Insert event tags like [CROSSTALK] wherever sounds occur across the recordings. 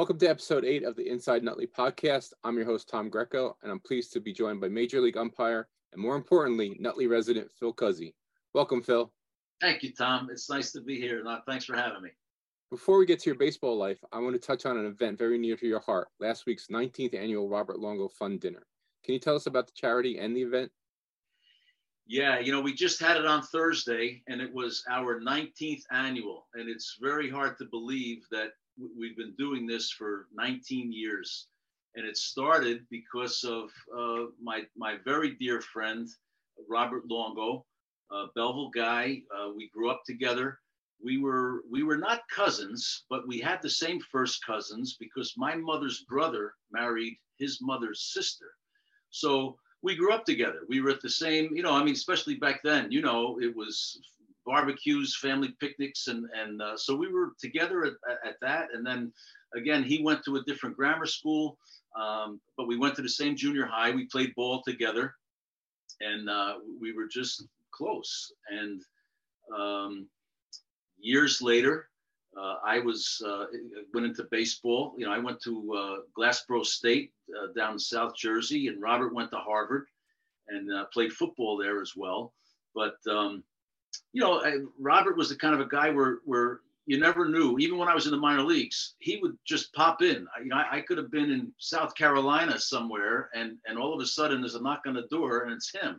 Welcome to episode eight of the Inside Nutley podcast. I'm your host, Tom Greco, and I'm pleased to be joined by Major League umpire and more importantly, Nutley resident Phil Cuzzi. Welcome, Phil. Thank you, Tom. It's nice to be here. Uh, thanks for having me. Before we get to your baseball life, I want to touch on an event very near to your heart last week's 19th annual Robert Luongo Fund Dinner. Can you tell us about the charity and the event? Yeah, you know, we just had it on Thursday and it was our 19th annual. And it's very hard to believe that we've been doing this for 19 years. And it started because of uh, my, my very dear friend, Robert Luongo, a Belleville guy. Uh, we grew up together. We were we were not cousins, but we had the same first cousins because my mother's brother married his mother's sister. So we grew up together. We were at the same, you know, I mean, especially back then, you know, it was barbecues, family picnics, and and uh, so we were together at, at, that. And then again, he went to a different grammar school, um, but we went to the same junior high. We played ball together, and uh, we were just close. And um, years later, uh, I was uh, went into baseball. You know, I went to uh, Glassboro State uh, down in South Jersey, and Robert went to Harvard and played football there as well. But um, you know, I, Robert was the kind of a guy where where you never knew. Even when I was in the minor leagues, he would just pop in. I, you know, I, I could have been in South Carolina somewhere, and and all of a sudden there's a knock on the door, and it's him.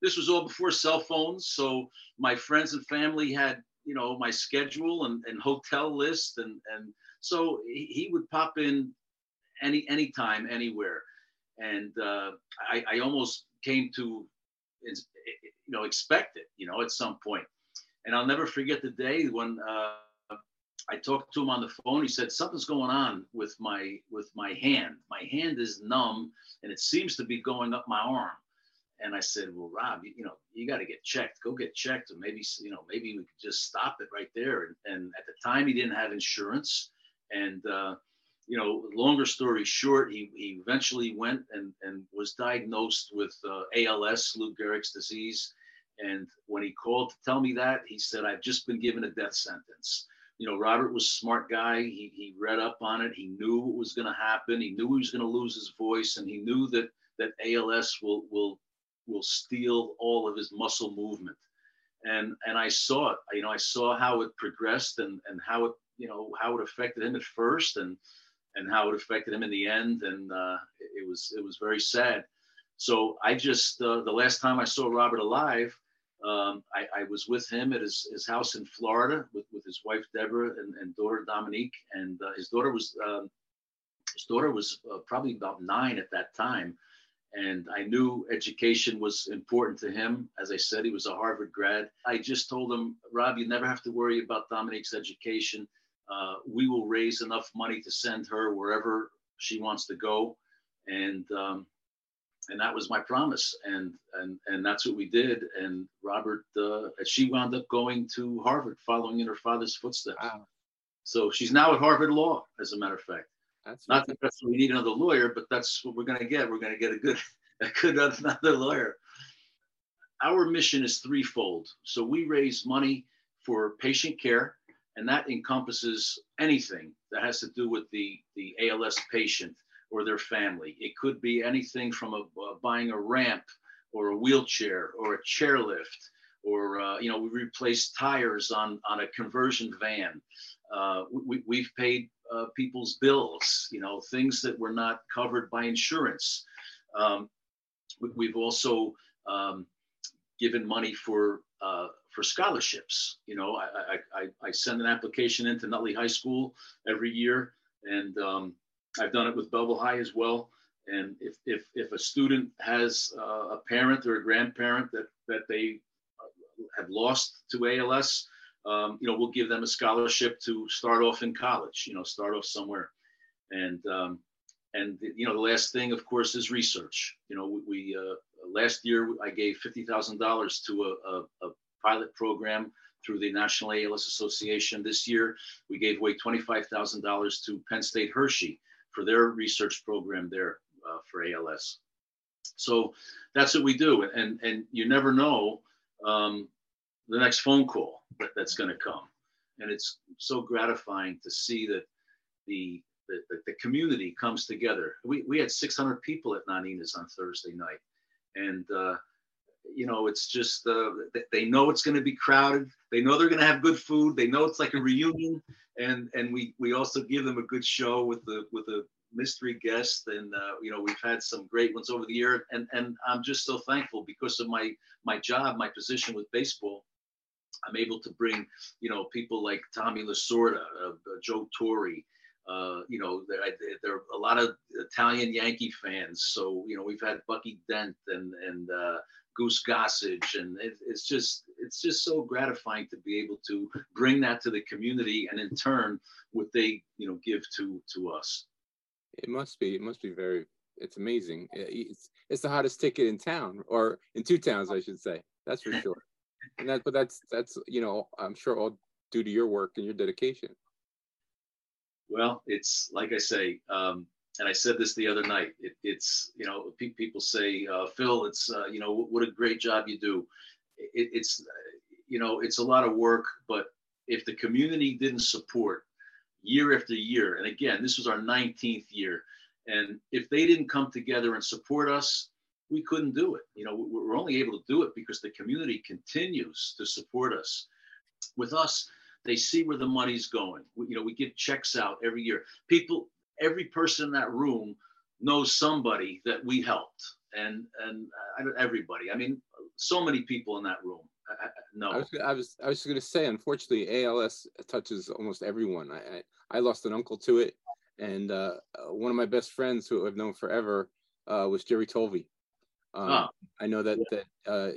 This was all before cell phones, so my friends and family had you know my schedule and, and hotel list, and and so he, he would pop in any anytime, anywhere, and uh, I, I almost came to you know expect it you know at some point and i'll never forget the day when uh, i talked to him on the phone. He said something's going on with my with my hand. My hand is numb and it seems to be going up my arm. And i said well rob you, you know you got to get checked. Go get checked or maybe you know maybe we could just stop it right there. And, and at the time he didn't have insurance. And uh, you know, longer story short, he, he eventually went and, and was diagnosed with uh, ALS, Lou Gehrig's disease. And when he called to tell me that, he said, I've just been given a death sentence. You know, Robert was a smart guy. He, he read up on it. He knew what was going to happen. He knew he was going to lose his voice. And he knew that, that ALS will, will, will steal all of his muscle movement. And, and I saw it, you know, I saw how it progressed and, and how it, you know, how it affected him at first and, and how it affected him in the end. And uh, it was, it was very sad. So I just, uh, the last time I saw Robert alive, um, I, I, was with him at his, his house in Florida with, with his wife Deborah and, and daughter Dominique, and uh, his daughter was um, his daughter was uh, probably about nine at that time, and I knew education was important to him. As I said, he was a Harvard grad. I just told him, Rob, you never have to worry about Dominique's education. Uh, we will raise enough money to send her wherever she wants to go, and um, and that was my promise. And and and that's what we did. And robert uh, she wound up going to harvard following in her father's footsteps. Wow. so she's now at harvard law as a matter of fact. That's not that that's we need another lawyer but that's what we're going to get. We're going to get a good [LAUGHS] a good another lawyer. Our mission is threefold. So we raise money for patient care and that encompasses anything that has to do with the the als patient or their family. It could be anything from a, uh, buying a ramp or a wheelchair or a chairlift or uh, you know we replaced tires on on a conversion van. Uh, we, we've paid uh, people's bills, you know things that were not covered by insurance. Um, we, have also um, given money for uh, for scholarships. You know, I, I, I, send an application into Nutley High School every year, and um, I've done it with Belleville High as well. And if, if, if a student has uh, a parent or a grandparent that, that they have lost to ALS, um, you know, we'll give them a scholarship to start off in college, you know, start off somewhere. And, um, and you know, the last thing, of course, is research. You know, we, we uh, last year I gave $50,000 to a, a, a pilot program through the National ALS Association. This year, we gave away $25,000 to Penn State Hershey for their research program there uh, for ALS. So that's what we do, and and you never know um, the next phone call that, that's going to come, and it's so gratifying to see that the the, the, the, community comes together. We, we had 600 people at Nanina's on Thursday night. And, uh, you know, it's just, uh, they know it's going to be crowded. They know they're going to have good food. They know it's like a reunion. And, and we, we also give them a good show with the, with a mystery guest. And, uh, you know, we've had some great ones over the year. And, and I'm just so thankful because of my, my job, my position with baseball. I'm able to bring, you know, people like Tommy Lasorda, uh Joe Torre, uh, you know, there, there, are a lot of Italian Yankee fans. So, you know, we've had Bucky Dent and, and uh, Goose Gossage. And it, it's just, it's just so gratifying to be able to bring that to the community and in turn, what they, you know, give to, to us. It must be, it must be very, it's amazing. It's, it's the hottest ticket in town or in two towns, I should say. That's for sure. and that, but that's, that's, you know, I'm sure all due to your work and your dedication. Well, it's like I say, um, and I said this the other night. It, it's you know pe- people say, uh, Phil, it's uh, you know what a great job you do. It, it's you know it's a lot of work, but if the community didn't support year after year, and again, this was our 19th year, and if they didn't come together and support us, we couldn't do it. You know, we're only able to do it because the community continues to support us. With us, they see where the money's going. We, you know, we give checks out every year. People, every person in that room knows somebody that we helped, and and uh, everybody. I mean, so many people in that room. I, I, no, I was, I was I was going to say, unfortunately, ALS touches almost everyone. I I, I lost an uncle to it, and uh, one of my best friends who I've known forever uh, was Jerry Tolvey. Um, ah, I know that yeah. that uh,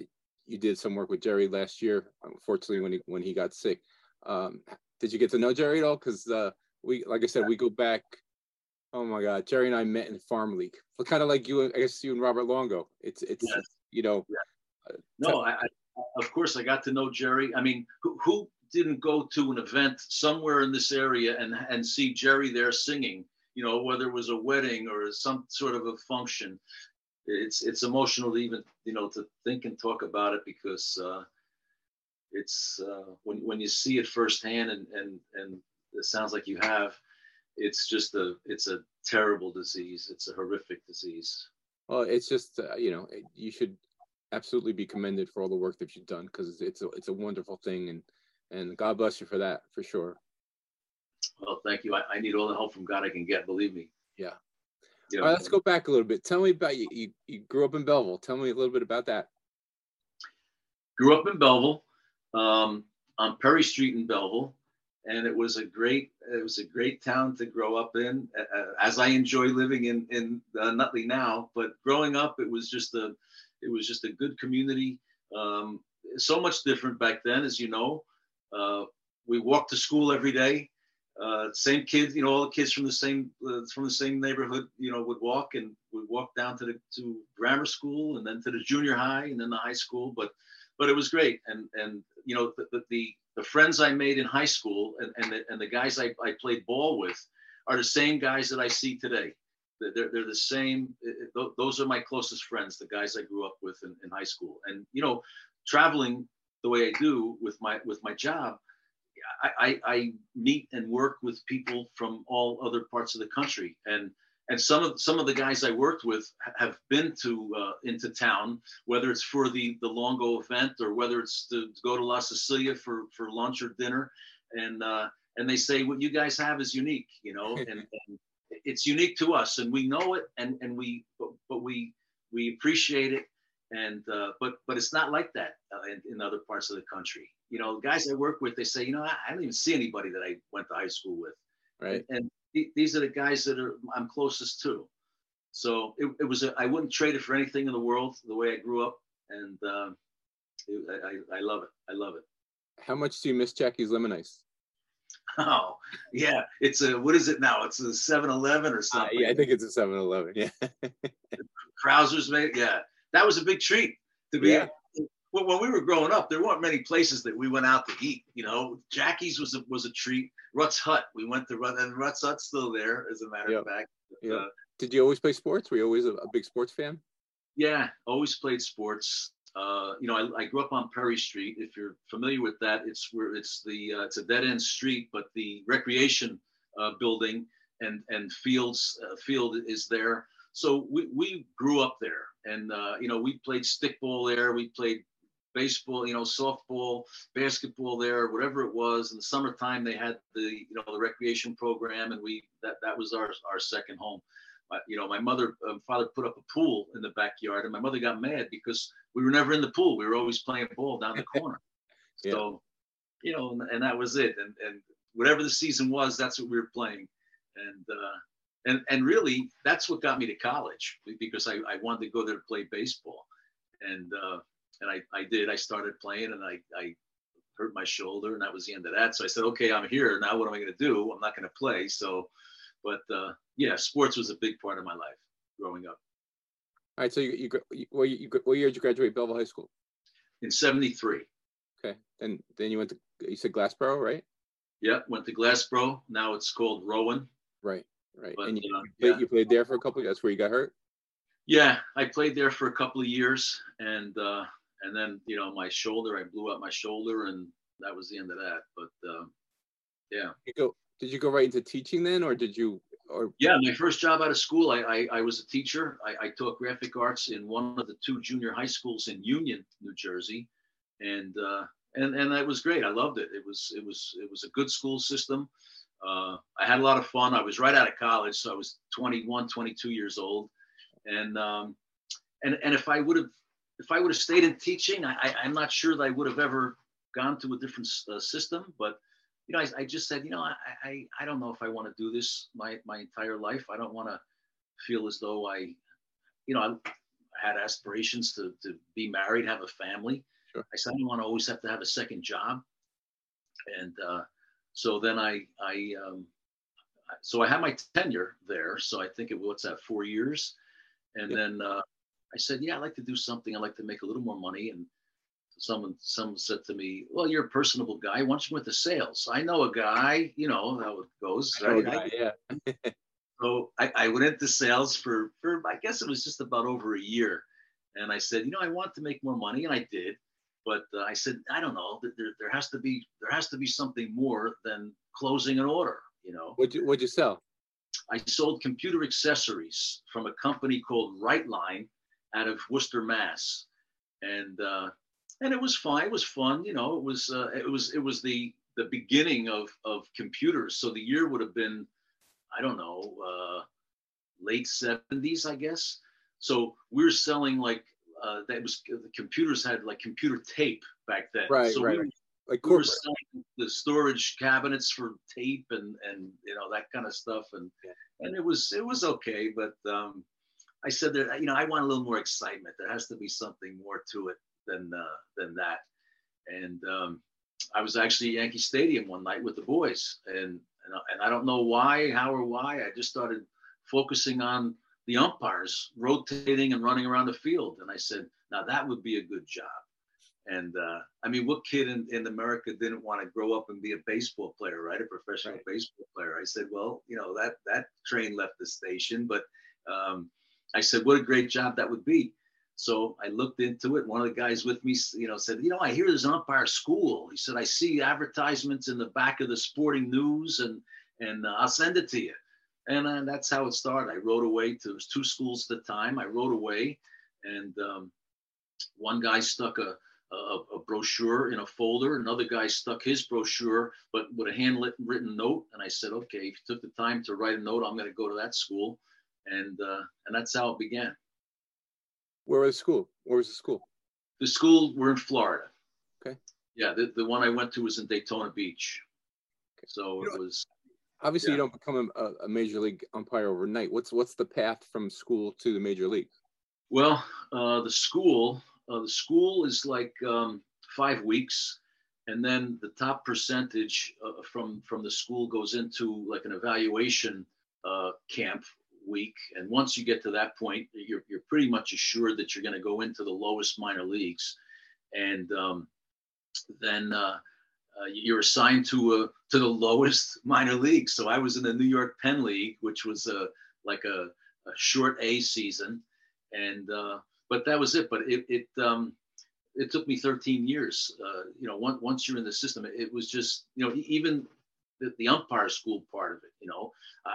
you did some work with Jerry last year. Unfortunately, when he when he got sick, um, did you get to know Jerry at all? Because uh, we, like I said, we go back. Oh my God, Jerry and I met in farm league. Kind of like you, I guess you and Robert Luongo. It's it's yes. you know. Yeah. Uh, no, I, I, of course I got to know Jerry. I mean, who, who didn't go to an event somewhere in this area and and see Jerry there singing? You know, whether it was a wedding or some sort of a function. It's it's emotional to even you know to think and talk about it because. Uh, it's uh, when when you see it firsthand and and and it sounds like you have it's just a it's a terrible disease. It's a horrific disease. Well it's just uh, you know you should absolutely be commended for all the work that you've done because it's a, it's a wonderful thing and and god bless you for that for sure. Well thank you. I, I need all the help from god i can get believe me. Yeah. You know, all right let's go back a little bit. Tell me about you you, you grew up in belleville. Tell me a little bit about that. Grew up in belleville um, on Perry Street in Belleville, and it was a great it was a great town to grow up in. Uh, as I enjoy living in in uh, Nutley now, but growing up, it was just a it was just a good community. Um, so much different back then, as you know. Uh, we walked to school every day. Uh, same kids, you know, all the kids from the same uh, from the same neighborhood, you know, would walk and would walk down to the to grammar school and then to the junior high and then the high school. But but it was great. And and you know the the, the friends I made in high school and and the, and the guys I, I played ball with are the same guys that I see today. They're, they're the same. Eh, eh, those are my closest friends, the guys I grew up with in, in high school. And you know, traveling the way I do with my with my job, I, I, I meet and work with people from all other parts of the country. And and some of some of the guys I worked with have been to uh, into town, whether it's for the the Luongo event or whether it's to, to go to La Sicilia for for lunch or dinner, and uh, and they say what you guys have is unique, you know, [LAUGHS] and, and it's unique to us, and we know it, and and we but, but we we appreciate it, and uh, but but it's not like that uh, in, in other parts of the country. You know, guys I work with, they say, you know, I, I don't even see anybody that I went to high school with, right? and, and these are the guys that are I'm closest to. So it, it was I wouldn't trade it for anything in the world. The way I grew up, and um, it, I, I love it. I love it. How much do you miss Jackie's Lemon Ice? [LAUGHS] Oh yeah, it's a what is it now? It's a 7-Eleven or something. Uh, yeah, I think it's a 7-Eleven. Yeah. [LAUGHS] Krausers made yeah. That was a big treat to be. Yeah. When we were growing up, there weren't many places that we went out to eat. You know, Jackie's was a, was a treat. Rutt's Hut. We went to Rut, and Rutt's Hut's still there, as a matter yep. of fact. Yeah. Uh, Did you always play sports? Were you always a, a big sports fan? Yeah, always played sports. Uh, you know, I, I, grew up on Perry Street. If you're familiar with that, it's where it's the uh, it's a dead end street, but the recreation uh, building and and Fields uh, Field is there. So we we grew up there, and uh, you know we played stickball there. We played baseball, you know, softball, basketball there, whatever it was. In the summertime, they had the, you know, the recreation program, and we that that was our our second home. My, you know, my mother and father put up a pool in the backyard, and my mother got mad because we were never in the pool. We were always playing ball down the [LAUGHS] corner. yeah. So, you know, and, and, that was it. And and whatever the season was, that's what we were playing. And uh, and and really, that's what got me to college because I, I wanted to go there to play baseball. And uh, and I, I did. I started playing, and I, I hurt my shoulder, and that was the end of that. So I said, okay, I'm here now. What am I going to do? I'm not going to play. So, but uh, yeah, sports was a big part of my life growing up. All right. So you, you, you, what, you, what year did you graduate Belleville High School? In '73. Okay, and then you went to you said Glassboro, right? Yeah, went to Glassboro. Now it's called Rowan. Right, right. But, and you, uh, played, yeah. you played there for a couple. Of, that's where you got hurt. Yeah, I played there for a couple of years, and uh, and then you know my shoulder, I blew out my shoulder, and that was the end of that. But uh, yeah. You go? Did you go right into teaching then, or did you? Or yeah, my first job out of school, I I, I was a teacher. I, I taught graphic arts in one of the two junior high schools in Union, New Jersey, and uh, and and that was great. I loved it. It was it was it was a good school system. Uh, I had a lot of fun. I was right out of college, so I was 21, 22 years old, and um, and and if I would have if I would have stayed in teaching, I, am not sure that I would have ever gone to a different uh, system. But you know, I, I, just said, you know, I, I I don't know if I want to do this my my entire life. I don't want to feel as though I, you know, I had aspirations to to be married, have a family. Sure. I said I don't want to always have to have a second job. And uh, so then I I um, so I had my tenure there. So I think it was that four years, and yeah. then uh, I said, yeah, I'd like to do something. I'd like to make a little more money. And someone someone said to me, well, you're a personable guy. Why don't you go into sales? I know a guy, you know how it goes. Right? Guy, yeah. [LAUGHS] so I, I went into sales for, for, I guess it was just about over a year. And I said, you know, I want to make more money. And I did. But uh, I said, I don't know. There, there has to be there has to be something more than closing an order. You know. What'd you What'd you sell? I sold computer accessories from a company called Rightline out of Worcester, Mass, and uh, and it was fine. It was fun. You know, it was uh, it was it was the the beginning of of computers. So the year would have been, I don't know, uh, late seventies, I guess. So we were selling like uh, that was the computers had like computer tape back then. Right, so right. We, like we were selling the storage cabinets for tape and and you know that kind of stuff and and it was it was okay but um I said that you know I want a little more excitement. There has to be something more to it than uh, than that. And um, I was actually at Yankee Stadium one night with the boys, and and, and I don't know why, how or why. I just started focusing on the umpires rotating and running around the field, and I said, now that would be a good job. And uh, I mean, what kid in, in America didn't want to grow up and be a baseball player, right? A professional right. baseball player. I said, well, you know, that that train left the station, but um, I said, what a great job that would be. So I looked into it. One of the guys with me, you know, said, you know, I hear there's an umpire school. He said, I see advertisements in the back of the sporting news and, and uh, I'll send it to you. And uh, that's how it started. I wrote away to, two schools at the time. I wrote away and um, one guy stuck a, a, a, brochure in a folder. Another guy stuck his brochure, but with a handwritten note. And I said, okay, if you took the time to write a note, I'm going to go to that school and uh, and that's how it began. Where was school? Where was the school? The school we're in Florida. Okay. Yeah, the, the one I went to was in Daytona Beach. Okay. So you it was. Obviously, yeah. you don't become a, a, major league umpire overnight. What's what's the path from school to the major league? Well, uh, the school uh, the school is like um, five weeks, and then the top percentage uh, from from the school goes into like an evaluation uh, camp week. And once you get to that point, you're, you're pretty much assured that you're going to go into the lowest minor leagues. And um, then uh, uh, you're assigned to a, to the lowest [LAUGHS] minor league. So I was in the New York Penn League, which was a, like a, a short A season. And, uh, but that was it. But it, it, um, it took me 13 years. Uh, you know, once, once you're in the system, it was just, you know, even the, the umpire school part of it. You know,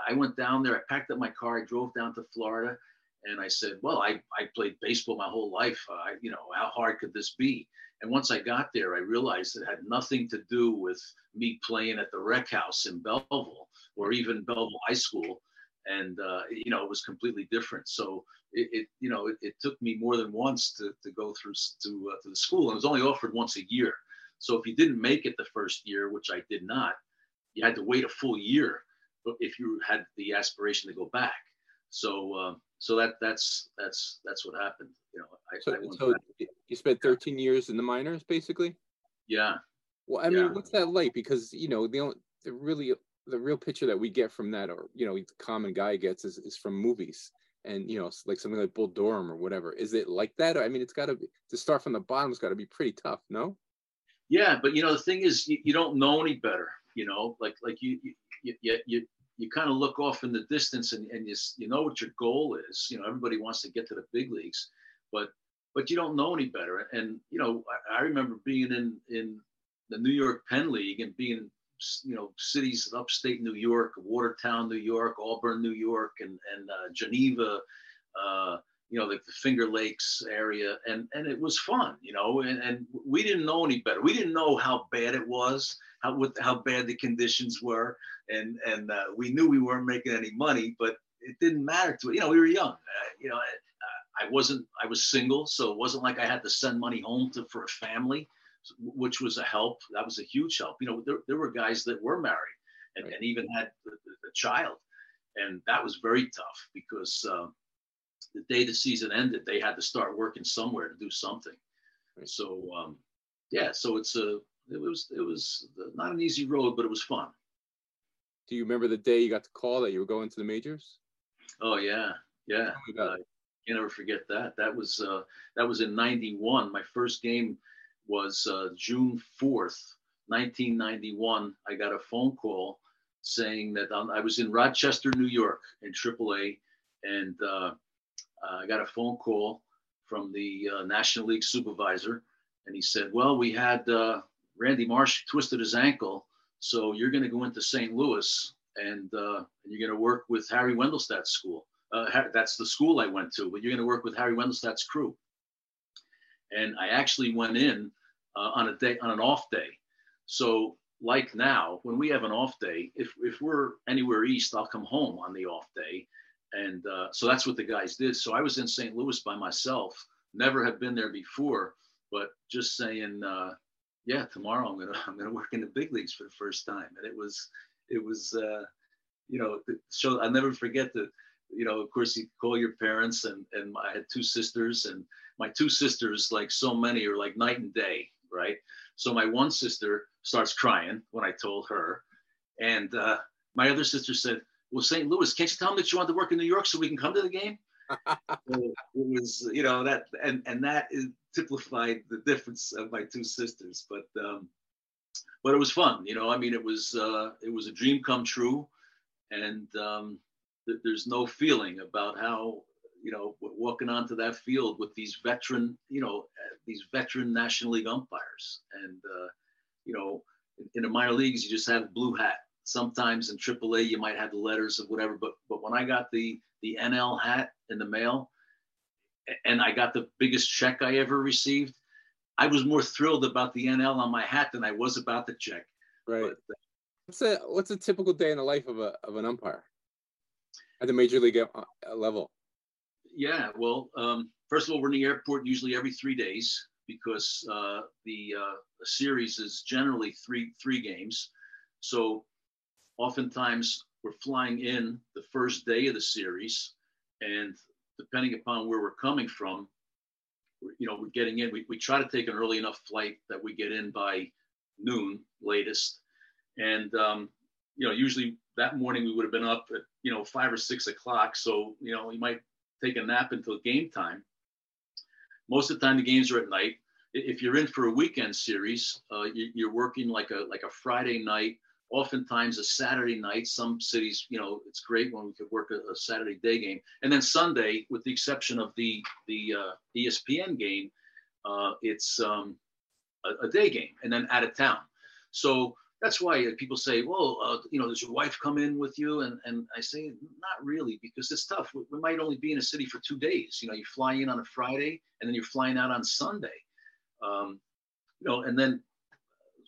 I went down there, I packed up my car, I drove down to Florida, and I said, well, I, I played baseball my whole life. Uh, you know, how hard could this be? And once I got there, I realized it had nothing to do with me playing at the rec house in Belleville or even Belleville High School. And, uh, you know, it was completely different. So it, it you know, it, it, took me more than once to, to go through to, uh, to the school. And it was only offered once a year. So if you didn't make it the first year, which I did not, you had to wait a full year if you had the aspiration to go back. So, uh, so that that's that's that's what happened. You know, I, so, I so you spent 13 years in the minors, basically. Yeah. Well, I mean, what's that like? Because you know, the only, the really the real picture that we get from that, or you know, the common guy gets is, is from movies, and you know, like something like Bull Durham or whatever. Is it like that? I mean, it's got to be to start from the bottom. It's got to be pretty tough, no? Yeah, but you know, the thing is, you, you don't know any better. You know, like like you you you, you you kind of look off in the distance and, and you, you know what your goal is. You know, everybody wants to get to the big leagues, but but you don't know any better. And you know, I, I remember being in in the New York Penn League and being you know cities upstate New York, Watertown, New York, Auburn, New York, and and uh, Geneva, uh, you know, like the Finger Lakes area, and and it was fun, you know, and and we didn't know any better. We didn't know how bad it was how what, how bad the conditions were, and and uh, we knew we weren't making any money, but it didn't matter to it. You know, we were young. Uh, you know, I, I, wasn't. I was single, so it wasn't like I had to send money home to for a family, which was a help. That was a huge help. You know, there, there were guys that were married and, right. and even had a child, and that was very tough because. Uh, the day the season ended, they had to start working somewhere to do something. Right. So, um, yeah, so it's a it was it was not an easy road, but it was fun. Do you remember the day you got the call that you were going to the majors? Oh yeah, yeah. Uh, you never forget that. That was uh, that was in '91. My first game was uh, June 4th, 1991. I got a phone call saying that um, I was in Rochester, New York, in AAA, and uh, I got a phone call from the uh, National League supervisor, and he said, "Well, we had uh, Randy Marsh twisted his ankle, so you're going to go into St. Louis and uh, you're going to work with Harry Wendelstedt's school. Uh, that's the school I went to, but you're going to work with Harry Wendelstedt's crew. And I actually went in uh, on a day on an off day. So like now, when we have an off day, if if we're anywhere east, I'll come home on the off day, and uh, so that's what the guys did. So I was in St. Louis by myself. Never had been there before, but just saying, uh, yeah, tomorrow I'm gonna [LAUGHS] I'm gonna work in the big leagues for the first time, and it was it was uh, you know so I'll never forget that you know of course you call your parents and and I had two sisters and my two sisters like so many are like night and day right so my one sister starts crying when I told her and uh, my other sister said well St. Louis can't you tell them that you want to work in New York so we can come to the game [LAUGHS] it was you know that and and that is typified the difference of my two sisters. But um, but it was fun, you know. I mean, it was uh, it was a dream come true, and um, th- there's no feeling about how you know walking onto that field with these veteran, you know, these veteran National League umpires, and uh, you know, in, in the minor leagues you just have blue hat. Sometimes in AAA you might have the letters of whatever, but but when I got the the NL hat in the mail, and I got the biggest check I ever received. I was more thrilled about the NL on my hat than I was about the check. Right. But, uh, what's a what's a typical day in the life of a of an umpire at the major league uh, level? Yeah. Well, um, first of all, we're in the airport usually every three days because uh, the uh, series is generally three three games. So oftentimes we're flying in the first day of the series, and depending upon where we're coming from, you know, we're getting in. We, we try to take an early enough flight that we get in by noon latest. And, um, you know, usually that morning we would have been up at, you know, five or six o'clock. So, you know, you might take a nap until game time. Most of the time the games are at night. If you're in for a weekend series, uh, you, are working like a like a Friday night oftentimes a Saturday night. Some cities, you know, it's great when we could work a, a Saturday day game, and then Sunday, with the exception of the the uh, ESPN game, uh, it's um, a, a, day game, and then out of town. So that's why people say, well, uh, you know, does your wife come in with you? And, and I say, not really, because it's tough. We, we, might only be in a city for two days. You know, you fly in on a Friday and then you're flying out on Sunday. Um, you know, and then,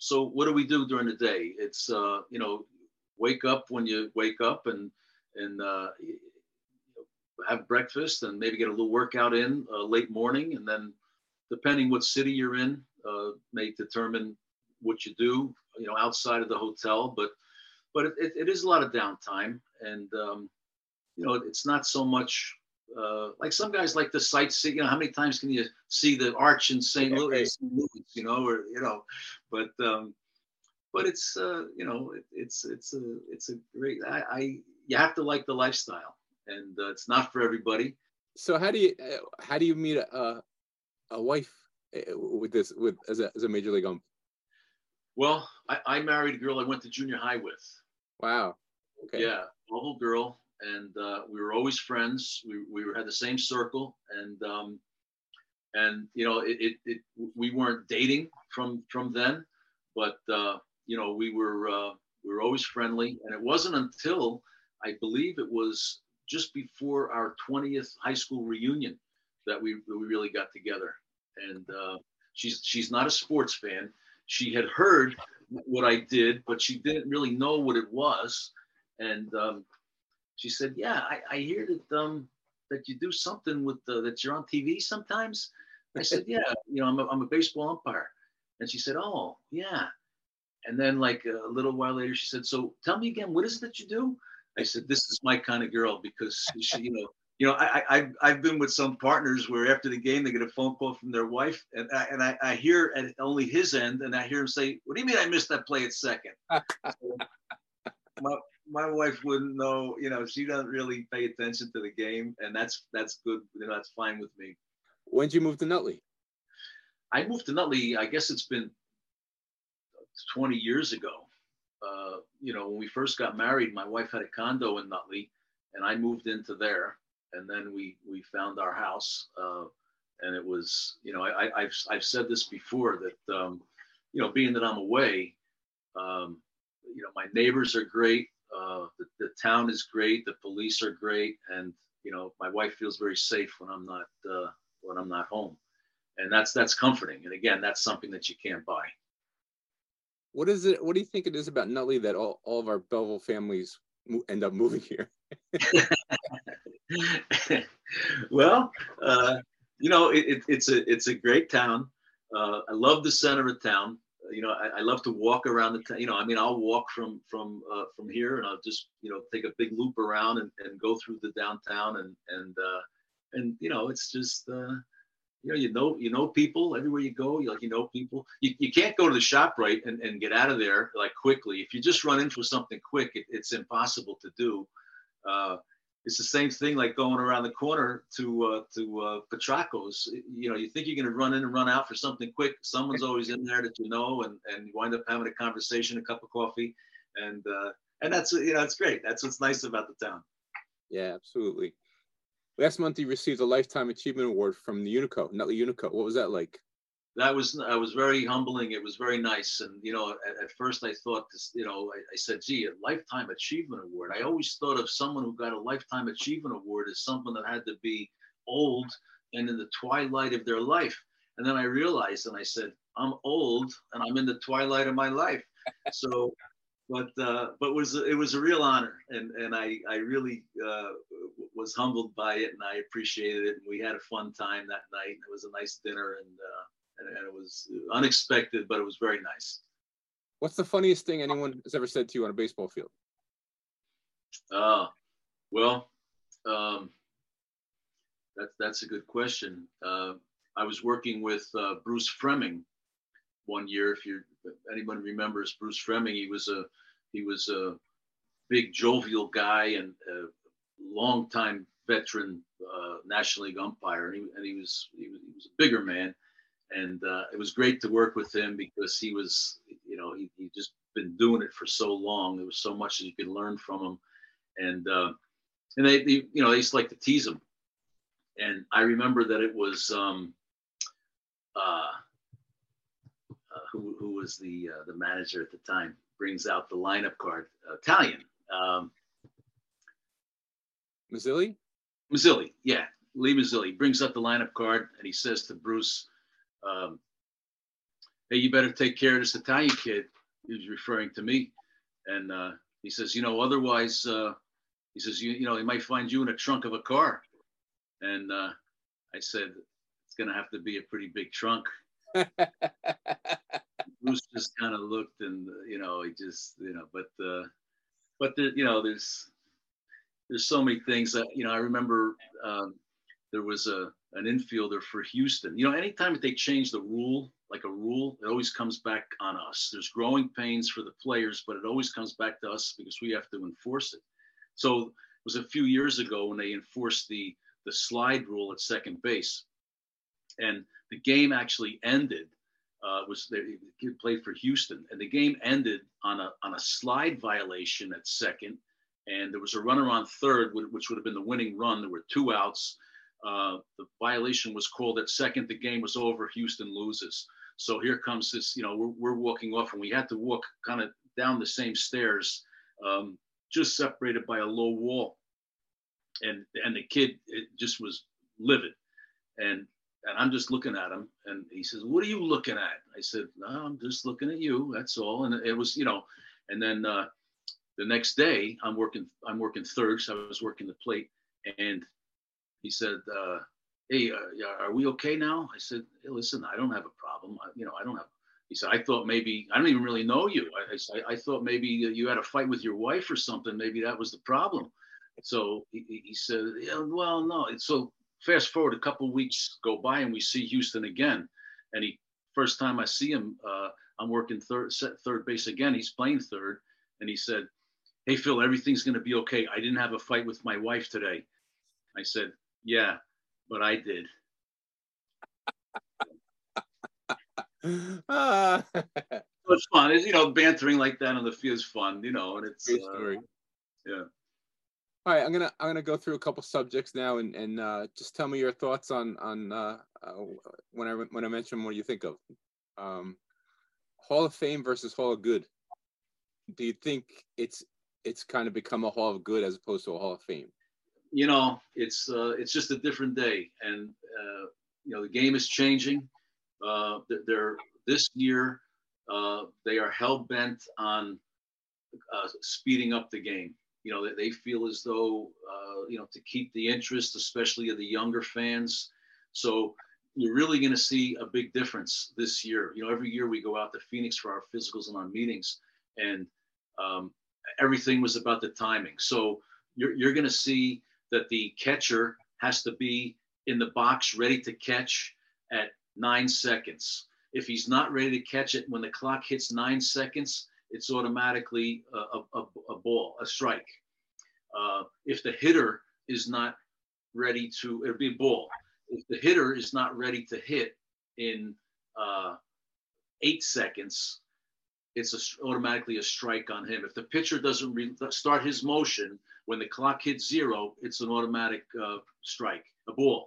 so what do we do during the day? It's, uh, you know, wake up when you wake up and, and uh, have breakfast and maybe get a little workout in uh, late morning. And then depending what city you're in, uh, may determine what you do you know, outside of the hotel, but but it, it, is a lot of downtime, and um, you know, it's not so much uh, like some guys like to sightsee. You know, how many times can you see the arch in St. Louis? You know, or you know, but um, but it's uh, you know, it, it's it's a it's a great. I, I you have to like the lifestyle, and uh, it's not for everybody. So how do you uh, how do you meet a a wife uh, with this with as a as a major league ump? Well, I, I married a girl I went to junior high with. Wow. Okay. Yeah, little girl, and uh, we were always friends. We we had the same circle, and um, and you know, it, it, it we weren't dating from from then, but uh, you know, we were uh, we were always friendly, and it wasn't until I believe it was just before our 20th high school reunion that we we really got together. And uh, she's she's not a sports fan she had heard what I did, but she didn't really know what it was. And um, she said, "Yeah, I, I hear that um, that you do something with the, that you're on TV sometimes." I [LAUGHS] said, "Yeah, you know, I'm a, I'm a baseball umpire." And she said, "Oh, yeah." And then, like a little while later, she said, "So tell me again, what is it that you do?" I said, "This is my kind of girl because she, you know, [LAUGHS] you know, I, I I've been with some partners where after the game they get a phone call from their wife, and I, and I, I hear at only his end, and I hear him say, "What do you mean I missed that play at second? [LAUGHS] so my my wife wouldn't know. You know, she doesn't really pay attention to the game, and that's that's good. You know, that's fine with me. When did you move to Nutley? I moved to Nutley. I guess it's been 20 years ago. Uh, you know, when we first got married, my wife had a condo in Nutley, and I moved into there and then we we found our house, uh, and it was you know I, have I've said this before that um, you know being that I'm away, um, you know my neighbors are great, uh, the, the town is great, the police are great, and you know my wife feels very safe when I'm not uh, when I'm not home, and that's that's comforting. And again, that's something that you can't buy. What is it? What do you think it is about Nutley that all, all of our Belleville families end up moving here? [LAUGHS] [LAUGHS] well, uh, you know, it, it, it's a it's a great town. Uh, I love the center of town. You know, I, I, love to walk around the town. You know, I mean, I'll walk from from uh, from here, and I'll just you know take a big loop around and, and go through the downtown, and and uh, and you know, it's just uh, you know, you know, you know people everywhere you go. You like you know people. You, you can't go to the shop right and, and get out of there like quickly. If you just run into something quick, it, it's impossible to do. Uh, it's the same thing like going around the corner to uh, to uh, Petracco's. You know, you think you're going to run in and run out for something quick. Someone's always in there that you know, and and you wind up having a conversation, a cup of coffee, and uh, and that's you know, it's great. That's what's nice about the town. Yeah, absolutely. Last month, you received a lifetime achievement award from the Unico, Nutley Unico. What was that like? That was I was very humbling. It was very nice, and you know, at, at first I thought this, you know, I, I, said, "Gee, a lifetime achievement award." I always thought of someone who got a lifetime achievement award as someone that had to be old and in the twilight of their life. And then I realized, and I said, "I'm old, and I'm in the twilight of my life." So, but uh, but was it was a real honor, and and I I really uh, was humbled by it, and I appreciated it. And we had a fun time that night. And it was a nice dinner, and. Uh, and, and it was unexpected, but it was very nice. What's the funniest thing anyone has ever said to you on a baseball field? Uh, well, um, that's that's a good question. Uh, I was working with uh, Bruce Froemming one year. If you anyone remembers Bruce Froemming, he was a he was a big jovial guy and a longtime veteran uh, National League umpire, and he, and he was he was he was a bigger man and uh, it was great to work with him because he was, you know, he, he just been doing it for so long. There was so much that you could learn from him, and uh, and they, they, you know, they used to like to tease him. And I remember that it was, um, uh, uh who who was the uh, the manager at the time, brings out the lineup card. Italian. Um, Mazzilli? Mazzilli, yeah, Lee Mazzilli brings up the lineup card and he says to Bruce, um, "Hey, you better take care of this Italian kid." He was referring to me, and uh, he says, "You know, otherwise, uh, he says, you you know, he might find you in a trunk of a car." And uh, I said, "It's going to have to be a pretty big trunk." [LAUGHS] Bruce just kind of looked, and you know, he just, you know, but, uh, but the, you know, there's, there's so many things that, you know, I remember um, there was a an infielder for Houston. You know, anytime that they change the rule, like a rule, it always comes back on us. There's growing pains for the players, but it always comes back to us because we have to enforce it. So it was a few years ago when they enforced the the slide rule at second base, and the game actually ended. Uh, was played for Houston, and the game ended on a on a slide violation at second, and there was a runner on third, which would have been the winning run. There were two outs. Uh, the violation was called at second. The game was over. Houston loses. So here comes this. You know, we're, we're walking off, and we had to walk kind of down the same stairs, um, just separated by a low wall. And and the kid just was livid, and and I'm just looking at him, and he says, "What are you looking at?" I said, "No, I'm just looking at you. That's all." And it was, you know, and then uh, the next day, I'm working. I'm working third, so I was working the plate, and he said, uh, "Hey, uh, are we okay now?" I said, hey, "Listen, I don't have a problem. I, you know, I don't have." He said, "I thought maybe I don't even really know you. I, I, I thought maybe you had a fight with your wife or something. Maybe that was the problem." So he, he said, "Yeah, well, no." So fast forward a couple weeks go by and we see Houston again, and he first time I see him, uh, I'm working third third base again. He's playing third, and he said, "Hey Phil, everything's going to be okay. I didn't have a fight with my wife today." I said, "Yeah, but I did." uh. [LAUGHS] it's fun. It's, you know, bantering like that on the field is fun. You know, and it's uh, yeah. All right, I'm gonna I'm gonna go through a couple subjects now, and and uh, just tell me your thoughts on on uh, uh, when I when I mention what you think of um, Hall of Fame versus Hall of Good. Do you think it's it's kind of become a Hall of Good as opposed to a Hall of Fame? You know, it's uh, it's just a different day, and uh, you know the game is changing. Uh, they're this year uh, they are hell bent on uh, speeding up the game you know, they feel as though, uh, you know, to keep the interest, especially of the younger fans. So you're really going to see a big difference this year. You know, every year we go out to Phoenix for our physicals and our meetings, and um, everything was about the timing. So you're, you're going to see that the catcher has to be in the box ready to catch at nine seconds. If he's not ready to catch it when the clock hits nine seconds, it's automatically a, a, a ball, a strike. Uh, if the hitter is not ready to, it'll be a ball. If the hitter is not ready to hit in uh, eight seconds, it's a, automatically a strike on him. If the pitcher doesn't re- start his motion when the clock hits zero, it's an automatic uh, strike, a ball.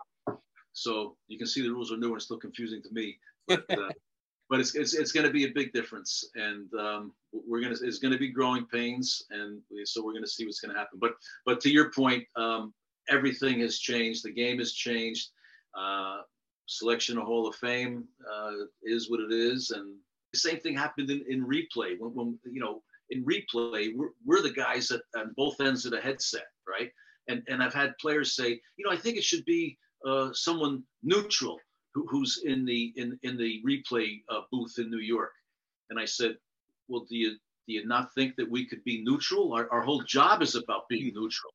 So you can see the rules are new and still confusing to me. But, [LAUGHS] uh, but it's it's, it's going to be a big difference, and um, we're gonna it's going to be growing pains, and so we're going to see what's going to happen. But but to your point, um, everything has changed. The game has changed. Uh, selection of Hall of Fame uh, is what it is, and same thing happened in, in replay. When, when you know in replay, we're, we're the guys at on both ends of the headset, right? And and I've had players say, you know, I think it should be uh, someone neutral who, who's in the in in the replay uh, booth in New York, and I said, "Well, do you do you not think that we could be neutral? Our, our whole job is about being neutral."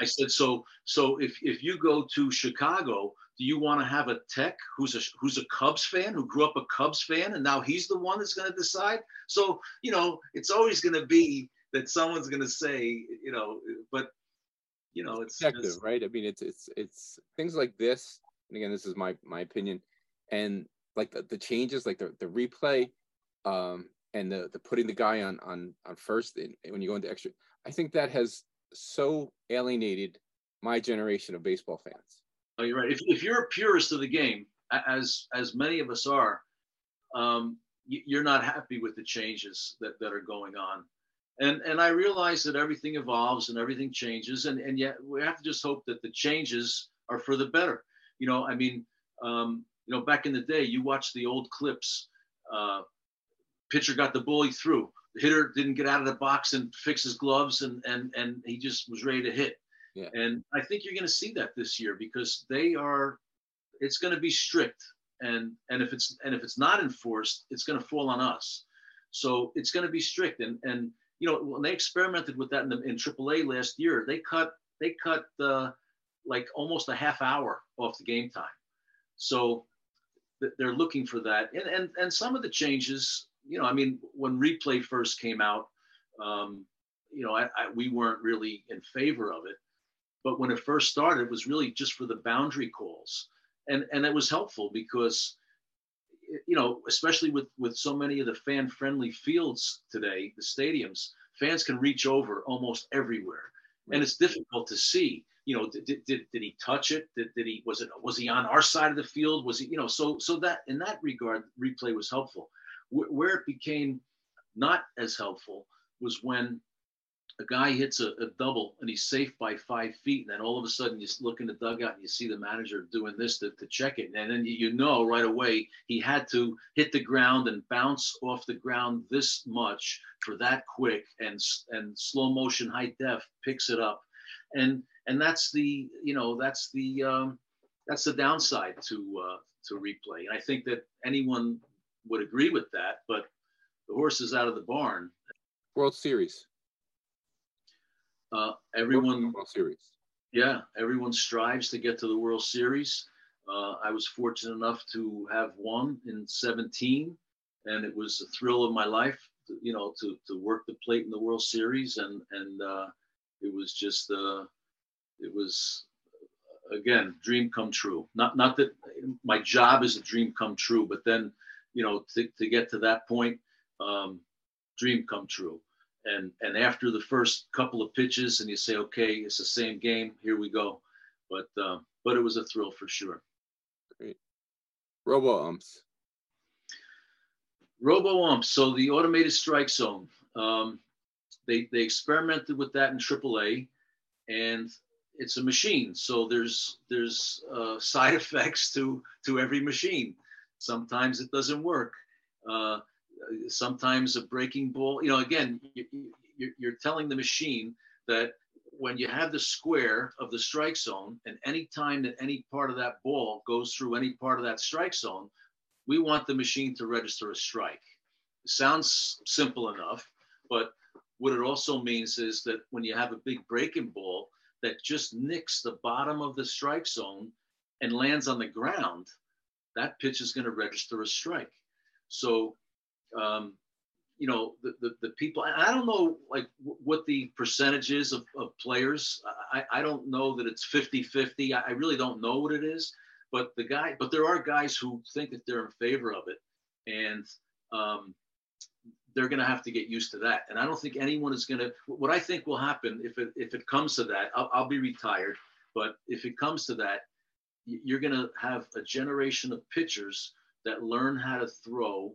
I said, "So so if if you go to Chicago, do you want to have a tech who's a who's a Cubs fan who grew up a Cubs fan and now he's the one that's going to decide? So you know, it's always going to be that someone's going to say, you know, but." You know, it's, it's right? I mean, it's it's it's things like this and again, this is my my opinion, and like the, the changes, like the the replay, um, and the the putting the guy on on on first in, when you go into extra, I think that has so alienated my generation of baseball fans. Oh, you're right. If if you're a purist of the game, as as many of us are, um, you're not happy with the changes that, that are going on. And, and I realize that everything evolves and everything changes. And, and yet we have to just hope that the changes are for the better. You know, I mean, um, you know, back in the day, you watch the old clips. Uh, pitcher got the ball, he threw. The hitter didn't get out of the box and fix his gloves, and and and he just was ready to hit. Yeah. And I think you're going to see that this year because they are. It's going to be strict, and and if it's and if it's not enforced, it's going to fall on us. So it's going to be strict, and and you know when they experimented with that in, the, in AAA last year, they cut they cut uh, like almost a half hour off the game time. So they're looking for that, and and and some of the changes, you know, I mean, when replay first came out, um, you know, I, I, we weren't really in favor of it, but when it first started, it was really just for the boundary calls, and and it was helpful because, you know, especially with with so many of the fan friendly fields today, the stadiums, fans can reach over almost everywhere, right. and it's difficult to see you know, did, did, did he touch it? Did, did he, was it, was he on our side of the field? Was he, you know, so, so that in that regard, replay was helpful. Where it became not as helpful was when a guy hits a, a, double and he's safe by five feet. And then all of a sudden you look in the dugout and you see the manager doing this to, to check it. And then you know right away he had to hit the ground and bounce off the ground this much for that quick and, and slow motion high def picks it up. And and that's the you know that's the um, that's the downside to uh, to replay. And I think that anyone would agree with that, but the horse is out of the barn. World Series. Uh, everyone World Series. Yeah, everyone strives to get to the World Series. Uh, I was fortunate enough to have one in 17, and it was a thrill of my life. To, you know, to to work the plate in the World Series, and and uh, it was just uh, it was again dream come true not not that my job is a dream come true but then you know to, to get to that point um, dream come true. And and after the first couple of pitches and you say okay it's the same game here we go. But uh, but it was a thrill for sure. Great. Robo umps. Robo umps. So the automated strike zone um, they they experimented with that in AAA and it's a machine. So there's there's uh, side [LAUGHS] effects to to every machine sometimes it doesn't work. Uh, sometimes a breaking ball you know again you, you, you're telling the machine that when you have the square of the strike zone and any time that any part of that ball goes through any part of that strike zone we want the machine to register a strike. Sounds simple enough but what it also means is that when you have a big breaking ball that just nicks the bottom of the strike zone and lands on the ground, that pitch is going to register a strike. So, um, you know, the, the, the, people, I don't know like what the percentage is of, of players. I, I don't know that it's 50 50. I really don't know what it is, but the guy, but there are guys who think that they're in favor of it. And, um, they're going to have to get used to that. And I don't think anyone is going to. What I think will happen if it if it comes to that, I'll, I'll be retired. But if it comes to that, you're going to have a generation of pitchers that learn how to throw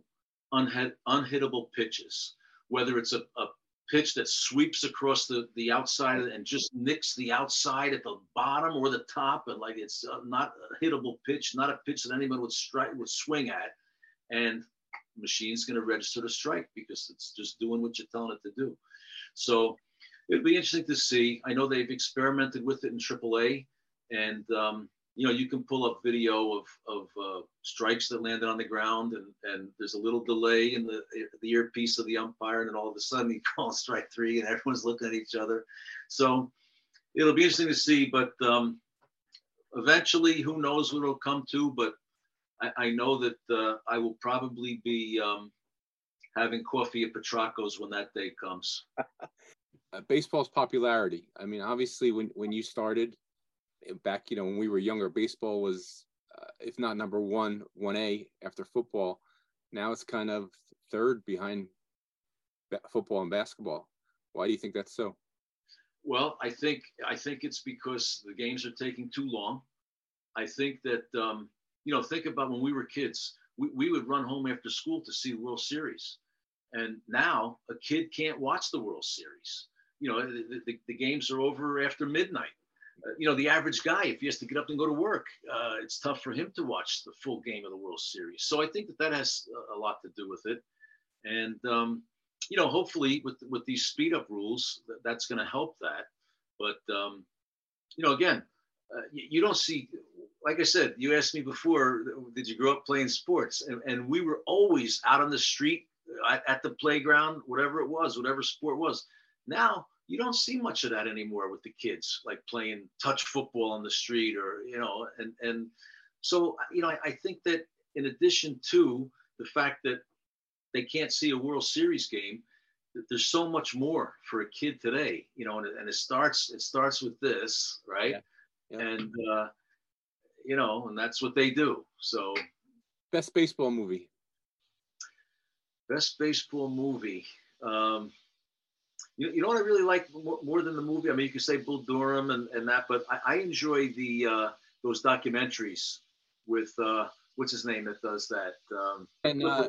unhit, unhittable pitches, whether it's a, a pitch that sweeps across the, the outside and just nicks the outside at the bottom or the top, and like it's not a hittable pitch, not a pitch that anyone would strike would swing at, and machine's going to register the strike because it's just doing what you're telling it to do. So it'd be interesting to see. I know they've experimented with it in AAA, and um, you know you can pull up video of of uh, strikes that landed on the ground, and and there's a little delay in the the earpiece of the umpire, and then all of a sudden he [LAUGHS] calls strike three, and everyone's looking at each other. So it'll be interesting to see, but um, eventually, who knows what it'll come to, but I, I know that uh, I will probably be um, having coffee at Petracco's when that day comes. [LAUGHS] Uh, baseball's popularity. I mean, obviously, when when you started back, you know, when we were younger, baseball was, uh, if not number one, one A after football. Now it's kind of third behind football and basketball. Why do you think that's so? Well, I think I think it's because the games are taking too long. I think that um, you know, think about when we were kids, we, we would run home after school to see World Series. And now a kid can't watch the World Series. You know, the, the, the games are over after midnight. Uh, you know, the average guy, if he has to get up and go to work, uh, it's tough for him to watch the full game of the World Series. So I think that that has a lot to do with it. And, um, you know, hopefully with, with these speed up rules, that's going to help that. But, um, you know, again, uh, you, you, don't see, like I said, you asked me before, did you grow up playing sports? And, and we were always out on the street, at, at the playground, whatever it was, whatever sport was. Now, you don't see much of that anymore with the kids, like playing touch football on the street or, you know, and, and so, you know, I, I think that in addition to the fact that they can't see a World Series game, there's so much more for a kid today, you know, and, and it starts, it starts with this, right? Yeah. Yeah. And, uh, you know, and that's what they do. So, best baseball movie. Best baseball movie. Um, you, you know what I really like more, more, than the movie? I mean, you could say Bull Durham and, and that, but I, I enjoy the uh, those documentaries with uh, what's his name that does that. Um, Ken, uh,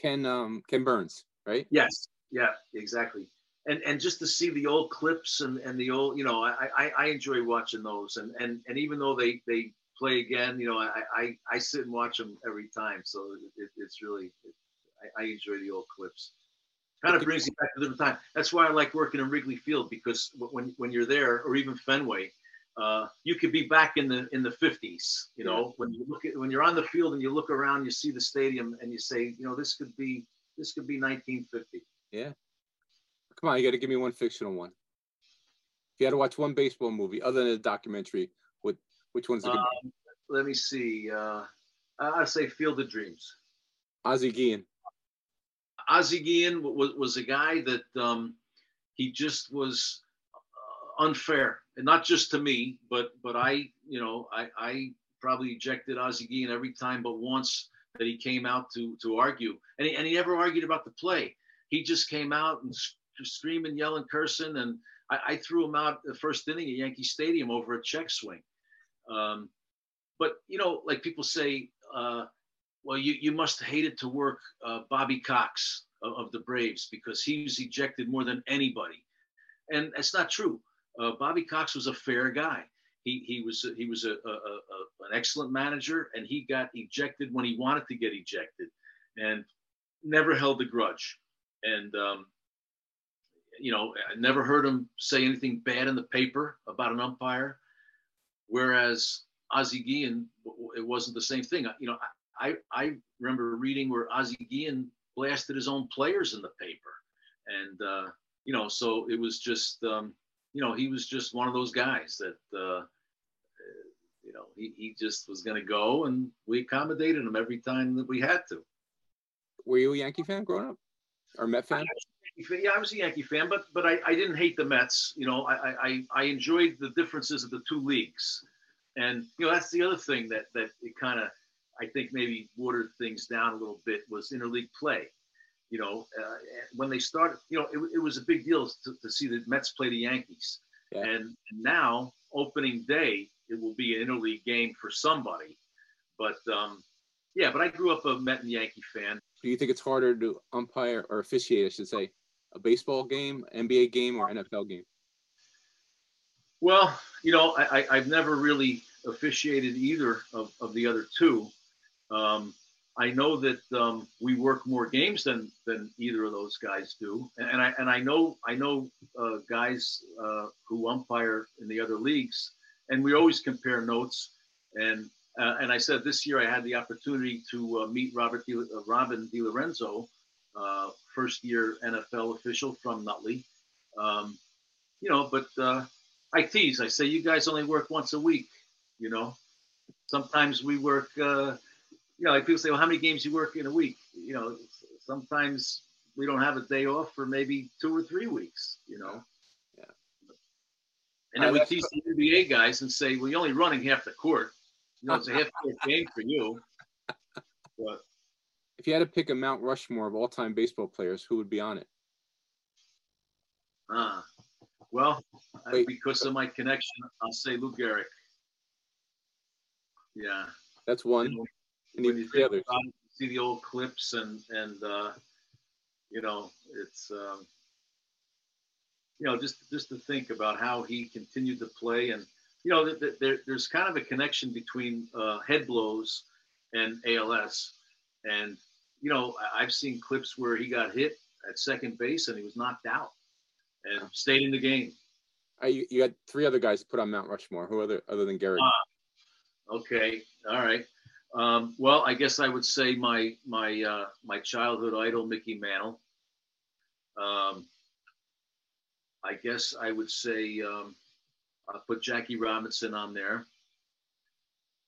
Ken, um, Ken Burns, right? Yes, yeah, exactly. And and just to see the old clips and, and the old, you know, I, I, I enjoy watching those. And and and even though they they play again, you know, I I, I sit and watch them every time. So it, it's really, it, I, I enjoy the old clips kind of brings you back to different time. That's why I like working in Wrigley Field because when when you're there, or even Fenway, uh, you could be back in the in the 50s. You know, yeah. when you look at when you're on the field and you look around, you see the stadium, and you say, you know, this could be this could be 1950. Yeah. Come on, you got to give me one fictional one. If you had to watch one baseball movie other than a documentary, what which one's it? Um, let me see. Uh, I'd say Field of Dreams. Ozzie Guillen. Ozzie Guillen was, was a guy that um, he just was uh, unfair, and not just to me, but but I, you know, I, I probably ejected Ozzie Guillen every time, but once that he came out to to argue, and he, and he never argued about the play. He just came out and screaming, yelling, cursing, and I, I threw him out the first inning at Yankee Stadium over a check swing. Um, but you know, like people say, uh, well, you, you must have hated to work uh, Bobby Cox of, of, the Braves because he was ejected more than anybody. And that's not true. Uh, Bobby Cox was a fair guy. He, he was he was a, a, a, an excellent manager, and he got ejected when he wanted to get ejected, and never held a grudge. And um, you know, I never heard him say anything bad in the paper about an umpire. Whereas Ozzie Guillen, it wasn't the same thing. You know, I, I remember reading where Ozzie Guillen blasted his own players in the paper. And, uh, you know, so it was just, um, you know, he was just one of those guys that, uh, you know, he, he just was going to go and we accommodated him every time that we had to. Were you a Yankee fan growing up or Met fan? Yeah, I was a Yankee fan, but but I, I didn't hate the Mets. You know, I, I I enjoyed the differences of the two leagues, and you know that's the other thing that that it kind of I think maybe watered things down a little bit was interleague play. You know, uh, when they started, you know, it, it was a big deal to, to, see the Mets play the Yankees. Yeah. And, and, now, opening day, it will be an interleague game for somebody. But um, yeah, but I grew up a Met and Yankee fan. Do you think it's harder to umpire or officiate, I should say, a baseball game, NBA game, or NFL game? Well, you know, I, I, have never really officiated either of, of the other two. Um, I know that um, we work more games than than either of those guys do, and I and I know I know uh, guys uh, who umpire in the other leagues, and we always compare notes. And uh, and I said this year I had the opportunity to uh, meet Robert Di, uh, Robin DiLorenzo, uh, first year NFL official from Nutley. Um, you know, but I tease. I say you guys only work once a week. You know, sometimes we work you know, like people say, well, how many games you work in a week? You know, sometimes we don't have a day off for maybe two or three weeks, you know. Yeah. And then uh, we teach the NBA guys and say, well, you're only running half the court. You know, it's a half court [LAUGHS] game for you. But if you had to pick a Mount Rushmore of all time baseball players, who would be on it? Uh, well, Wait, because of my connection, I'll say Lou Gehrig. Yeah. That's one. When you think about see the old clips and and uh, you know it's um, you know just just to think about how he continued to play and you know there, there's kind of a connection between uh, head blows and ALS and you know I've seen clips where he got hit at second base and he was knocked out and stayed in the game. Uh, you, you had three other guys put on Mount Rushmore. Who other other than Gehrig? Uh, okay, all right. Um, well, I guess I would say my my uh, my childhood idol, Mickey Mantle. Um, I guess I would say um, I'll put Jackie Robinson on there,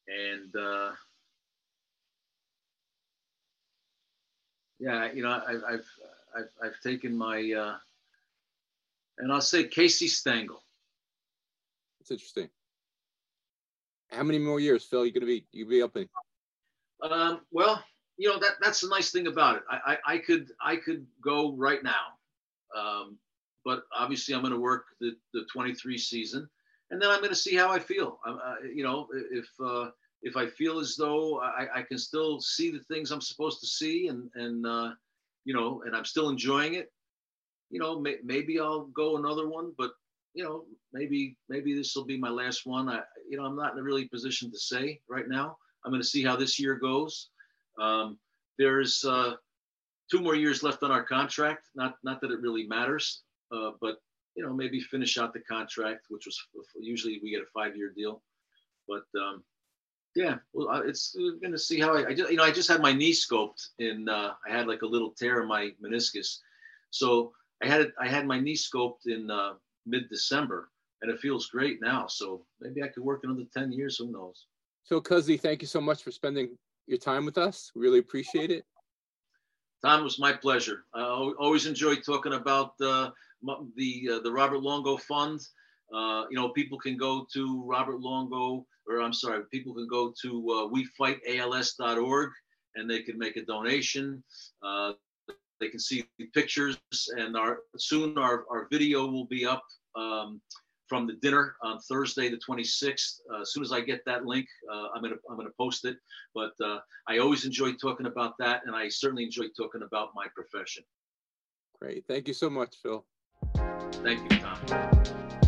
and uh, yeah, you know, I, I've I've I've taken my uh, and I'll say Casey Stengel. That's interesting. How many more years, Phil? You gonna be you be up in? Um, well, you know that that's the nice thing about it. I, I, I could I could go right now, um, but obviously I'm going to work the, the 23 season, and then I'm going to see how I feel. Uh, you know, if uh, if I feel as though I, I can still see the things I'm supposed to see, and and uh, you know, and I'm still enjoying it, you know, may, maybe I'll go another one. But you know, maybe maybe this will be my last one. I you know I'm not in a really position to say right now. I'm going to see how this year goes. Um, there's uh, two more years left on our contract. Not not that it really matters, uh, but you know maybe finish out the contract, which was usually we get a five year deal. But um, yeah, well, it's going to see how I, I just, you know I just had my knee scoped and uh, I had like a little tear in my meniscus, so I had it I had my knee scoped in uh, mid December and it feels great now. So maybe I could work another ten years. Who knows? Phil Cuzzi, thank you so much for spending your time with us. Really appreciate it. Tom, it was my pleasure. I always enjoy talking about uh, the uh, the Robert Luongo Fund. Uh, you know, people can go to Robert Luongo, or I'm sorry, people can go to uh, WeFightALS.org and they can make a donation. Uh, they can see pictures, and our soon our, our video will be up. Um, from the dinner on Thursday, the 26th. Uh, as soon as I get that link, uh, I'm gonna I'm gonna post it. But uh, I always enjoy talking about that, and I certainly enjoy talking about my profession. Great, thank you so much, Phil. Thank you, Tom.